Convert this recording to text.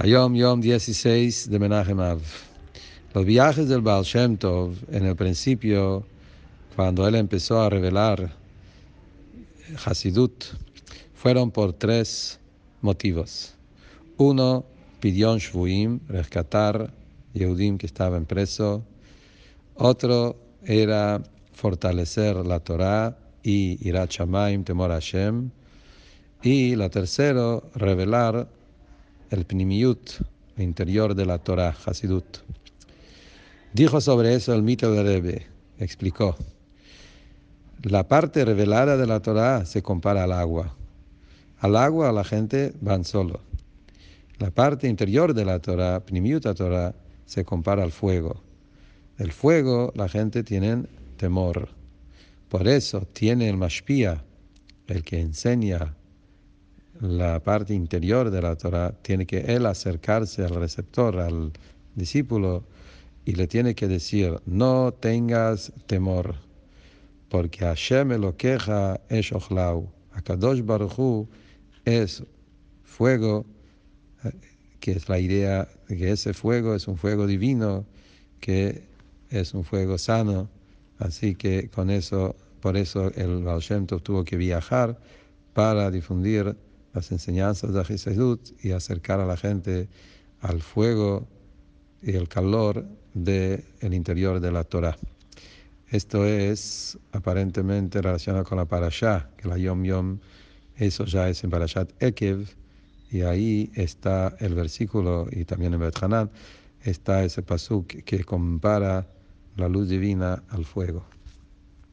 Ayom Yom 16 de Menachem Av. Los viajes del Baal Shem Tov, en el principio, cuando él empezó a revelar Hasidut, fueron por tres motivos. Uno, Pidyon Shvuim, rescatar Yehudim que estaban preso. Otro era fortalecer la Torah y Irat Shamaim, temor a Hashem. Y la tercera, revelar el Pnimiyut, el interior de la Torah, Hasidut. Dijo sobre eso el mito de Rebbe, explicó. La parte revelada de la Torah se compara al agua. Al agua la gente van solo. La parte interior de la Torah, Pnimiyut Torah, se compara al fuego. El fuego la gente tiene temor. Por eso tiene el mashpia, el que enseña la parte interior de la Torah, tiene que él acercarse al receptor, al discípulo, y le tiene que decir, no tengas temor, porque Hashem lo queja es ochlau, Akadosh Baruchu es fuego, que es la idea de que ese fuego es un fuego divino, que es un fuego sano, así que con eso, por eso el Baal tuvo que viajar para difundir las enseñanzas de Jesús y acercar a la gente al fuego y el calor del interior de la Torah. Esto es aparentemente relacionado con la parashá, que la Yom Yom, eso ya es en parashat Ekev, y ahí está el versículo, y también en Bet está ese pasuk que compara la luz divina al fuego.